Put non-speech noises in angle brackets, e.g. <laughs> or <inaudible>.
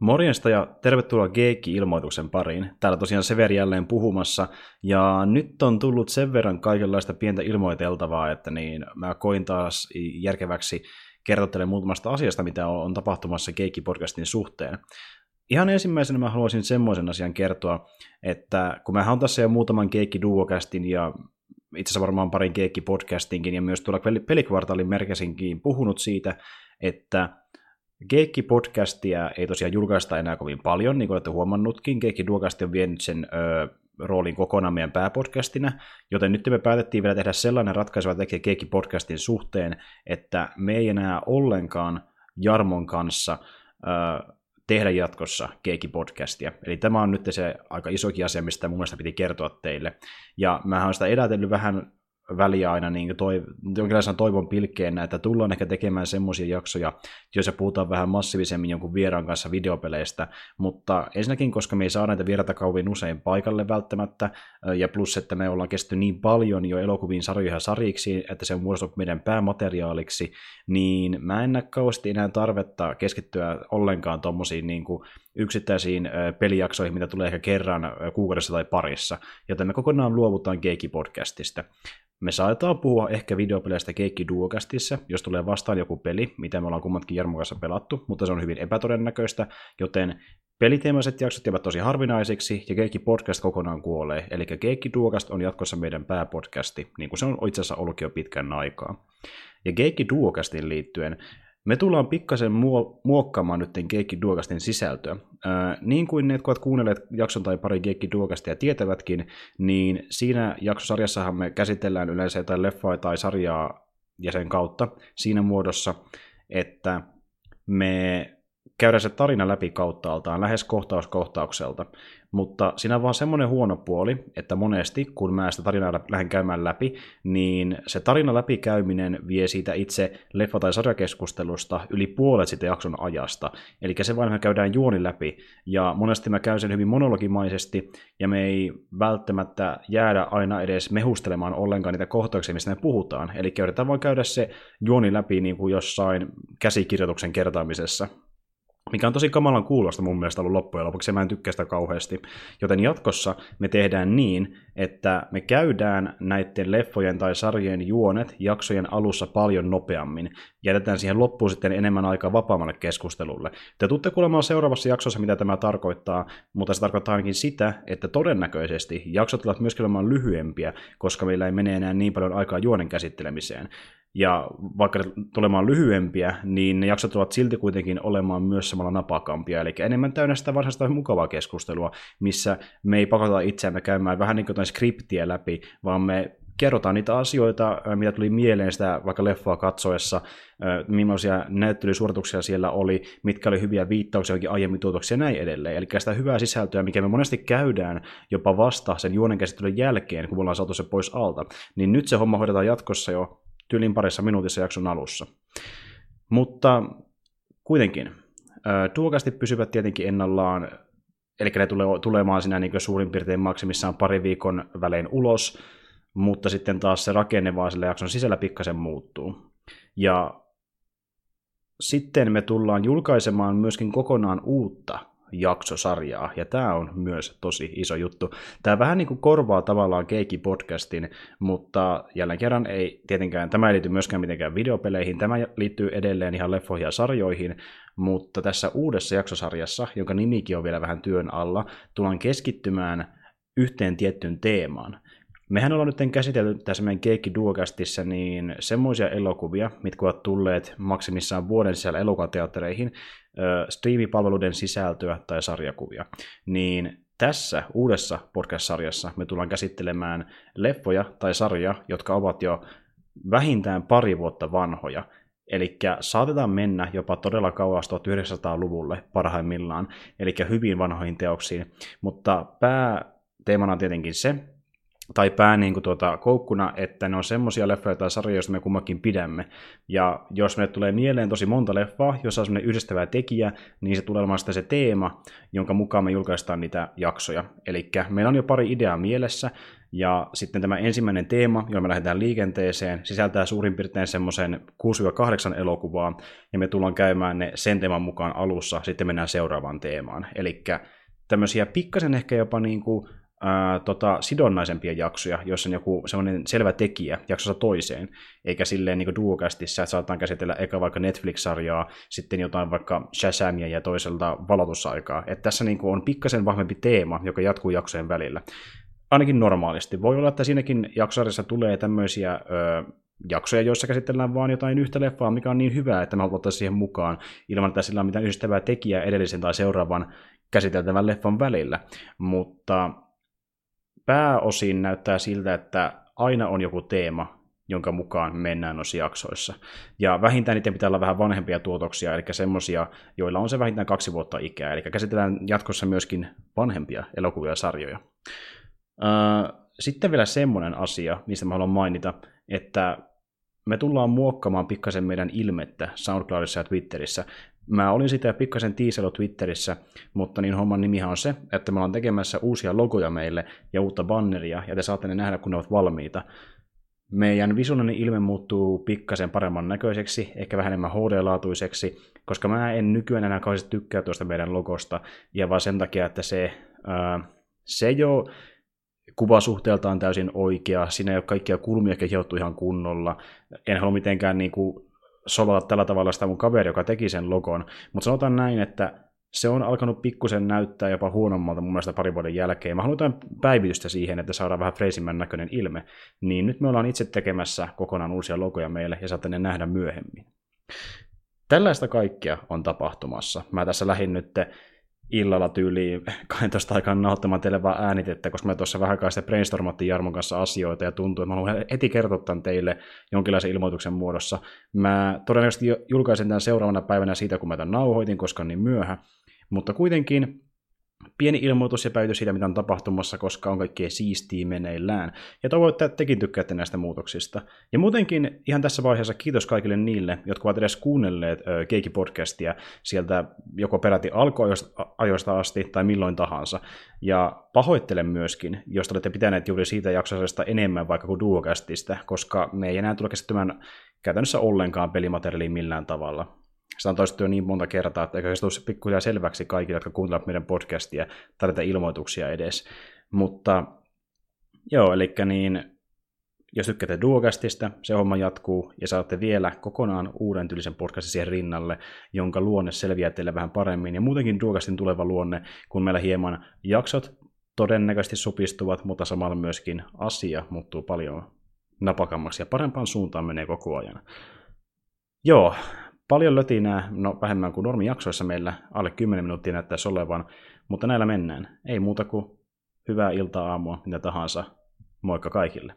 Morjesta ja tervetuloa Geekki-ilmoituksen pariin. Täällä tosiaan Severi jälleen puhumassa, ja nyt on tullut sen verran kaikenlaista pientä ilmoiteltavaa, että niin mä koin taas järkeväksi kertottelemaan muutamasta asiasta, mitä on tapahtumassa Geekki-podcastin suhteen. Ihan ensimmäisenä mä haluaisin semmoisen asian kertoa, että kun mä oon tässä jo muutaman Geekki Duocastin ja itse asiassa varmaan parin Geekki-podcastinkin ja myös tuolla pelikvartaalin merkäsinkin puhunut siitä, että Keikki-podcastia ei tosiaan julkaista enää kovin paljon, niin kuin olette huomannutkin. Keikki-duokasti on vienyt sen ö, roolin kokonaan meidän pääpodcastina, joten nyt me päätettiin vielä tehdä sellainen ratkaisuva tekijä Keikki-podcastin suhteen, että me ei enää ollenkaan Jarmon kanssa ö, tehdä jatkossa Keikki-podcastia. Eli tämä on nyt se aika isokin asia, mistä mun mielestä piti kertoa teille. Ja mä oon sitä edätellyt vähän väliä aina niin toi, jonkinlaisen toivon pilkkeen, että tullaan ehkä tekemään semmoisia jaksoja, joissa puhutaan vähän massiivisemmin jonkun vieraan kanssa videopeleistä, mutta ensinnäkin, koska me ei saa näitä vieraita kauhean usein paikalle välttämättä, ja plus, että me ollaan kesty niin paljon jo elokuviin sarjoihin ja sarjiksi, että se on muodostunut meidän päämateriaaliksi, niin mä en näe kauheasti enää tarvetta keskittyä ollenkaan tuommoisiin niin yksittäisiin pelijaksoihin, mitä tulee ehkä kerran kuukaudessa tai parissa, joten me kokonaan luovutaan Keikki-podcastista. Me saatetaan puhua ehkä videopeleistä Keikki Duocastissa, jos tulee vastaan joku peli, mitä me ollaan kummatkin Jarmo kanssa pelattu, mutta se on hyvin epätodennäköistä, joten peliteemaiset jaksot jäävät tosi harvinaisiksi ja Keikki Podcast kokonaan kuolee, eli Keikki Duocast on jatkossa meidän pääpodcasti, niin kuin se on itse asiassa ollutkin jo pitkän aikaa. Ja Keikki Duocastin liittyen, me tullaan pikkasen muokkaamaan nyt Keikki Duokastin sisältöä. Ää, niin kuin ne, jotka ovat kuunnelleet jakson tai pari Keikki Duokastia tietävätkin, niin siinä jaksosarjassahan me käsitellään yleensä jotain leffaa tai sarjaa ja sen kautta siinä muodossa, että me käydään se tarina läpi kauttaaltaan, lähes kohtaus kohtaukselta. Mutta siinä on vaan semmoinen huono puoli, että monesti kun mä sitä tarinaa lähden käymään läpi, niin se tarina läpikäyminen vie siitä itse leffa- tai sarjakeskustelusta yli puolet sitä jakson ajasta. Eli se vain käydään juoni läpi, ja monesti mä käyn sen hyvin monologimaisesti, ja me ei välttämättä jäädä aina edes mehustelemaan ollenkaan niitä kohtauksia, mistä me puhutaan. Eli yritetään vaan käydä se juoni läpi niin kuin jossain käsikirjoituksen kertaamisessa mikä on tosi kamalan kuulosta mun mielestä ollut loppujen lopuksi, ja mä en tykkää sitä kauheasti. Joten jatkossa me tehdään niin, että me käydään näiden leffojen tai sarjojen juonet jaksojen alussa paljon nopeammin. Jätetään siihen loppuun sitten enemmän aikaa vapaammalle keskustelulle. Te tuutte kuulemaan seuraavassa jaksossa, mitä tämä tarkoittaa, mutta se tarkoittaa ainakin sitä, että todennäköisesti jaksot tulevat myöskin olemaan lyhyempiä, koska meillä ei mene enää niin paljon aikaa juonen käsittelemiseen. Ja vaikka ne tulemaan lyhyempiä, niin ne jaksot tulevat silti kuitenkin olemaan myös samalla napakampia, eli enemmän täynnä sitä varsinaista mukavaa keskustelua, missä me ei pakota itseämme käymään vähän niin kuin skriptiä läpi, vaan me kerrotaan niitä asioita, mitä tuli mieleen sitä vaikka leffaa katsoessa, millaisia näyttelysuorituksia siellä oli, mitkä oli hyviä viittauksia johonkin aiemmin tuotoksia ja näin edelleen. Eli sitä hyvää sisältöä, mikä me monesti käydään jopa vasta sen juonen käsittelyn jälkeen, kun me ollaan saatu se pois alta, niin nyt se homma hoidetaan jatkossa jo tyylin parissa minuutissa jakson alussa. Mutta kuitenkin, tuokasti pysyvät tietenkin ennallaan, eli ne tulee tulemaan siinä niin suurin piirtein maksimissaan pari viikon välein ulos, mutta sitten taas se rakenne vaan sillä jakson sisällä pikkasen muuttuu. Ja sitten me tullaan julkaisemaan myöskin kokonaan uutta jaksosarjaa, ja tämä on myös tosi iso juttu. Tämä vähän niin kuin korvaa tavallaan Keikki-podcastin, mutta jälleen kerran ei tietenkään, tämä ei liity myöskään mitenkään videopeleihin, tämä liittyy edelleen ihan leffoihin ja sarjoihin, mutta tässä uudessa jaksosarjassa, jonka nimikin on vielä vähän työn alla, tullaan keskittymään yhteen tiettyyn teemaan. Mehän ollaan nyt käsitelty tässä meidän Keikki Duokastissa niin semmoisia elokuvia, mitkä ovat tulleet maksimissaan vuoden sisällä elokuvateattereihin, striimipalveluiden sisältöä tai sarjakuvia. Niin tässä uudessa podcast-sarjassa me tullaan käsittelemään leffoja tai sarjoja, jotka ovat jo vähintään pari vuotta vanhoja. Eli saatetaan mennä jopa todella kauas 1900-luvulle parhaimmillaan, eli hyvin vanhoihin teoksiin. Mutta pääteemana on tietenkin se, tai pää niin kuin tuota, koukkuna, että ne on semmosia leffoja tai sarjoja, joista me kummakin pidämme. Ja jos meille tulee mieleen tosi monta leffaa, jossa on semmoinen yhdistävä tekijä, niin se tulee olemaan se teema, jonka mukaan me julkaistaan niitä jaksoja. Eli meillä on jo pari ideaa mielessä, ja sitten tämä ensimmäinen teema, jolla me lähdetään liikenteeseen, sisältää suurin piirtein semmoisen 6-8 elokuvaa, ja me tullaan käymään ne sen teeman mukaan alussa, sitten mennään seuraavaan teemaan. Eli tämmöisiä pikkasen ehkä jopa niin kuin ää, tota, sidonnaisempia jaksoja, joissa on joku semmoinen selvä tekijä jaksossa toiseen, eikä silleen niin duokästissä, että saataan käsitellä eka vaikka Netflix-sarjaa, sitten jotain vaikka Shazamia ja toiselta valotusaikaa. Että tässä niin kuin on pikkasen vahvempi teema, joka jatkuu jaksojen välillä. Ainakin normaalisti. Voi olla, että siinäkin jaksarissa tulee tämmöisiä ö, jaksoja, joissa käsitellään vain jotain yhtä leffaa, mikä on niin hyvää, että me halutaan siihen mukaan, ilman että sillä on mitään yhdistävää tekijää edellisen tai seuraavan käsiteltävän leffan välillä. Mutta pääosin näyttää siltä, että aina on joku teema, jonka mukaan mennään noissa jaksoissa. Ja vähintään niiden pitää olla vähän vanhempia tuotoksia, eli semmoisia, joilla on se vähintään kaksi vuotta ikää. Eli käsitellään jatkossa myöskin vanhempia elokuvia ja sarjoja. Sitten vielä semmoinen asia, mistä mä haluan mainita, että me tullaan muokkaamaan pikkasen meidän ilmettä SoundCloudissa ja Twitterissä. Mä olin sitä pikkasen tiiselo Twitterissä, mutta niin homman nimihän on se, että me ollaan tekemässä uusia logoja meille ja uutta banneria, ja te saatte ne nähdä, kun ne ovat valmiita. Meidän visuaalinen ilme muuttuu pikkasen paremman näköiseksi, ehkä vähän enemmän HD-laatuiseksi, koska mä en nykyään enää kauheasti tykkää tuosta meidän logosta, ja vaan sen takia, että se, ää, se jo kuvasuhteeltaan täysin oikea, siinä ei ole kaikkia kulmia kehottu ihan kunnolla, en halua mitenkään niin kuin solata tällä tavalla sitä mun kaveri, joka teki sen logon, mutta sanotaan näin, että se on alkanut pikkusen näyttää jopa huonommalta mun mielestä parin vuoden jälkeen. Mä haluan päivitystä siihen, että saadaan vähän freisimmän näköinen ilme. Niin nyt me ollaan itse tekemässä kokonaan uusia logoja meille ja saatte ne nähdä myöhemmin. Tällaista kaikkea on tapahtumassa. Mä tässä lähdin nyt illalla tyyliin <laughs> 12 aikaan nauhoittamaan teille vaan äänitettä, koska me tuossa vähän aikaa sitten brainstormattiin Jarmon kanssa asioita ja tuntuu, että mä haluan heti kertoa tämän teille jonkinlaisen ilmoituksen muodossa. Mä todennäköisesti julkaisen tämän seuraavana päivänä siitä, kun mä tämän nauhoitin, koska on niin myöhä, mutta kuitenkin pieni ilmoitus ja päivitys siitä, mitä on tapahtumassa, koska on kaikkea siistiä meneillään. Ja toivon, että tekin tykkäätte näistä muutoksista. Ja muutenkin ihan tässä vaiheessa kiitos kaikille niille, jotka ovat edes kuunnelleet Keiki-podcastia sieltä joko peräti alkuajoista asti tai milloin tahansa. Ja pahoittelen myöskin, jos olette pitäneet juuri siitä jaksoisesta enemmän vaikka kuin Duocastista, koska me ei enää tule käsittämään käytännössä ollenkaan pelimateriaalia millään tavalla sitä on toistettu jo niin monta kertaa, että eikä se tule pikkuhiljaa selväksi kaikille, jotka kuuntelevat meidän podcastia tai näitä ilmoituksia edes. Mutta joo, eli niin, jos tykkäätte Duogastista, se homma jatkuu ja saatte vielä kokonaan uuden tyylisen podcastin siihen rinnalle, jonka luonne selviää teille vähän paremmin. Ja muutenkin Duogastin tuleva luonne, kun meillä hieman jaksot todennäköisesti supistuvat, mutta samalla myöskin asia muuttuu paljon napakammaksi ja parempaan suuntaan menee koko ajan. Joo, Paljon lötinää, no vähemmän kuin normijaksoissa meillä, alle 10 minuuttia näyttäisi olevan, mutta näillä mennään. Ei muuta kuin hyvää iltaa, aamua, mitä tahansa. Moikka kaikille.